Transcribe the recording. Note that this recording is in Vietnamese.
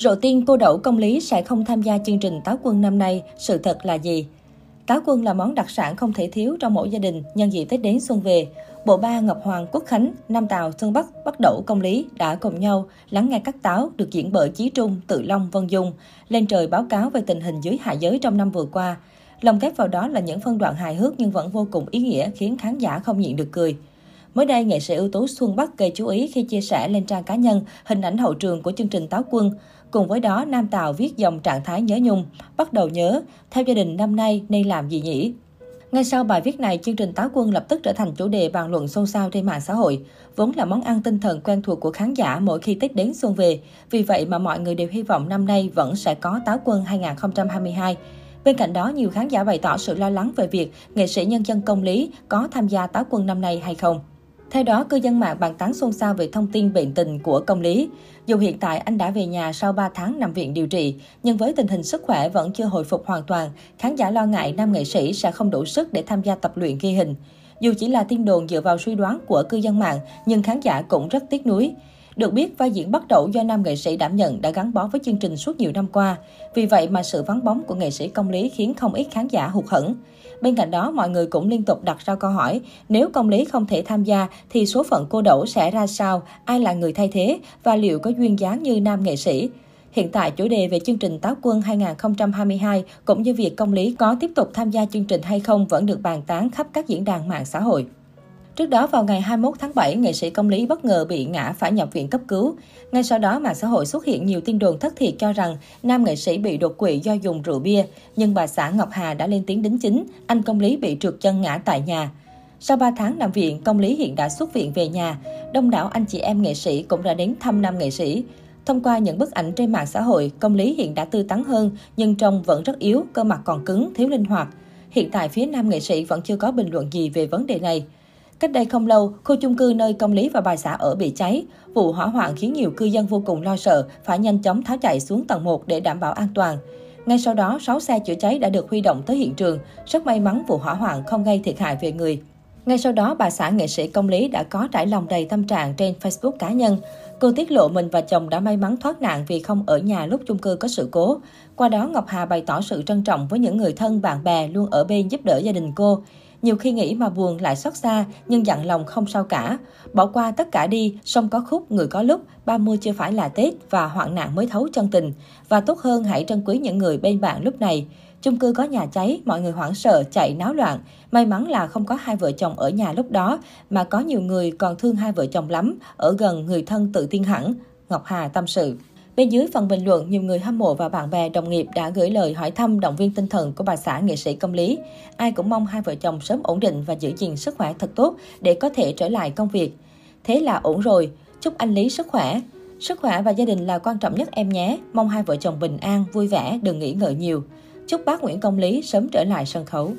Rộ tiên cô đậu công lý sẽ không tham gia chương trình táo quân năm nay, sự thật là gì? Táo quân là món đặc sản không thể thiếu trong mỗi gia đình nhân dịp Tết đến xuân về. Bộ ba Ngọc Hoàng, Quốc Khánh, Nam Tào, Xuân Bắc, Bắc Đẩu, Công Lý đã cùng nhau lắng nghe các táo được diễn bởi Chí Trung, Tự Long, Vân Dung, lên trời báo cáo về tình hình dưới hạ giới trong năm vừa qua. Lồng ghép vào đó là những phân đoạn hài hước nhưng vẫn vô cùng ý nghĩa khiến khán giả không nhịn được cười. Mới đây, nghệ sĩ ưu tú Xuân Bắc gây chú ý khi chia sẻ lên trang cá nhân hình ảnh hậu trường của chương trình Táo Quân. Cùng với đó, Nam Tào viết dòng trạng thái nhớ nhung, bắt đầu nhớ, theo gia đình năm nay nên làm gì nhỉ? Ngay sau bài viết này, chương trình Táo Quân lập tức trở thành chủ đề bàn luận xôn xao trên mạng xã hội. Vốn là món ăn tinh thần quen thuộc của khán giả mỗi khi Tết đến xuân về. Vì vậy mà mọi người đều hy vọng năm nay vẫn sẽ có Táo Quân 2022. Bên cạnh đó, nhiều khán giả bày tỏ sự lo lắng về việc nghệ sĩ nhân dân công lý có tham gia Táo Quân năm nay hay không. Theo đó, cư dân mạng bàn tán xôn xao về thông tin bệnh tình của công lý. Dù hiện tại anh đã về nhà sau 3 tháng nằm viện điều trị, nhưng với tình hình sức khỏe vẫn chưa hồi phục hoàn toàn, khán giả lo ngại nam nghệ sĩ sẽ không đủ sức để tham gia tập luyện ghi hình. Dù chỉ là tin đồn dựa vào suy đoán của cư dân mạng, nhưng khán giả cũng rất tiếc nuối. Được biết, vai diễn bắt đầu do nam nghệ sĩ đảm nhận đã gắn bó với chương trình suốt nhiều năm qua. Vì vậy mà sự vắng bóng của nghệ sĩ công lý khiến không ít khán giả hụt hẫng. Bên cạnh đó, mọi người cũng liên tục đặt ra câu hỏi, nếu công lý không thể tham gia thì số phận cô Đỗ sẽ ra sao, ai là người thay thế và liệu có duyên dáng như nam nghệ sĩ? Hiện tại, chủ đề về chương trình Táo Quân 2022 cũng như việc công lý có tiếp tục tham gia chương trình hay không vẫn được bàn tán khắp các diễn đàn mạng xã hội. Trước đó vào ngày 21 tháng 7, nghệ sĩ công lý bất ngờ bị ngã phải nhập viện cấp cứu. Ngay sau đó, mạng xã hội xuất hiện nhiều tin đồn thất thiệt cho rằng nam nghệ sĩ bị đột quỵ do dùng rượu bia. Nhưng bà xã Ngọc Hà đã lên tiếng đính chính, anh công lý bị trượt chân ngã tại nhà. Sau 3 tháng nằm viện, công lý hiện đã xuất viện về nhà. Đông đảo anh chị em nghệ sĩ cũng đã đến thăm nam nghệ sĩ. Thông qua những bức ảnh trên mạng xã hội, công lý hiện đã tươi tắn hơn, nhưng trông vẫn rất yếu, cơ mặt còn cứng, thiếu linh hoạt. Hiện tại phía nam nghệ sĩ vẫn chưa có bình luận gì về vấn đề này. Cách đây không lâu, khu chung cư nơi công lý và bà xã ở bị cháy. Vụ hỏa hoạn khiến nhiều cư dân vô cùng lo sợ, phải nhanh chóng tháo chạy xuống tầng 1 để đảm bảo an toàn. Ngay sau đó, 6 xe chữa cháy đã được huy động tới hiện trường. Rất may mắn vụ hỏa hoạn không gây thiệt hại về người. Ngay sau đó, bà xã nghệ sĩ công lý đã có trải lòng đầy tâm trạng trên Facebook cá nhân. Cô tiết lộ mình và chồng đã may mắn thoát nạn vì không ở nhà lúc chung cư có sự cố. Qua đó, Ngọc Hà bày tỏ sự trân trọng với những người thân, bạn bè luôn ở bên giúp đỡ gia đình cô. Nhiều khi nghĩ mà buồn lại xót xa, nhưng dặn lòng không sao cả. Bỏ qua tất cả đi, sông có khúc, người có lúc, 30 chưa phải là Tết và hoạn nạn mới thấu chân tình. Và tốt hơn hãy trân quý những người bên bạn lúc này. Chung cư có nhà cháy, mọi người hoảng sợ, chạy náo loạn. May mắn là không có hai vợ chồng ở nhà lúc đó, mà có nhiều người còn thương hai vợ chồng lắm, ở gần người thân tự tiên hẳn. Ngọc Hà tâm sự. Bên dưới phần bình luận, nhiều người hâm mộ và bạn bè đồng nghiệp đã gửi lời hỏi thăm động viên tinh thần của bà xã nghệ sĩ công lý. Ai cũng mong hai vợ chồng sớm ổn định và giữ gìn sức khỏe thật tốt để có thể trở lại công việc. Thế là ổn rồi, chúc anh Lý sức khỏe. Sức khỏe và gia đình là quan trọng nhất em nhé. Mong hai vợ chồng bình an, vui vẻ, đừng nghĩ ngợi nhiều. Chúc bác Nguyễn Công Lý sớm trở lại sân khấu.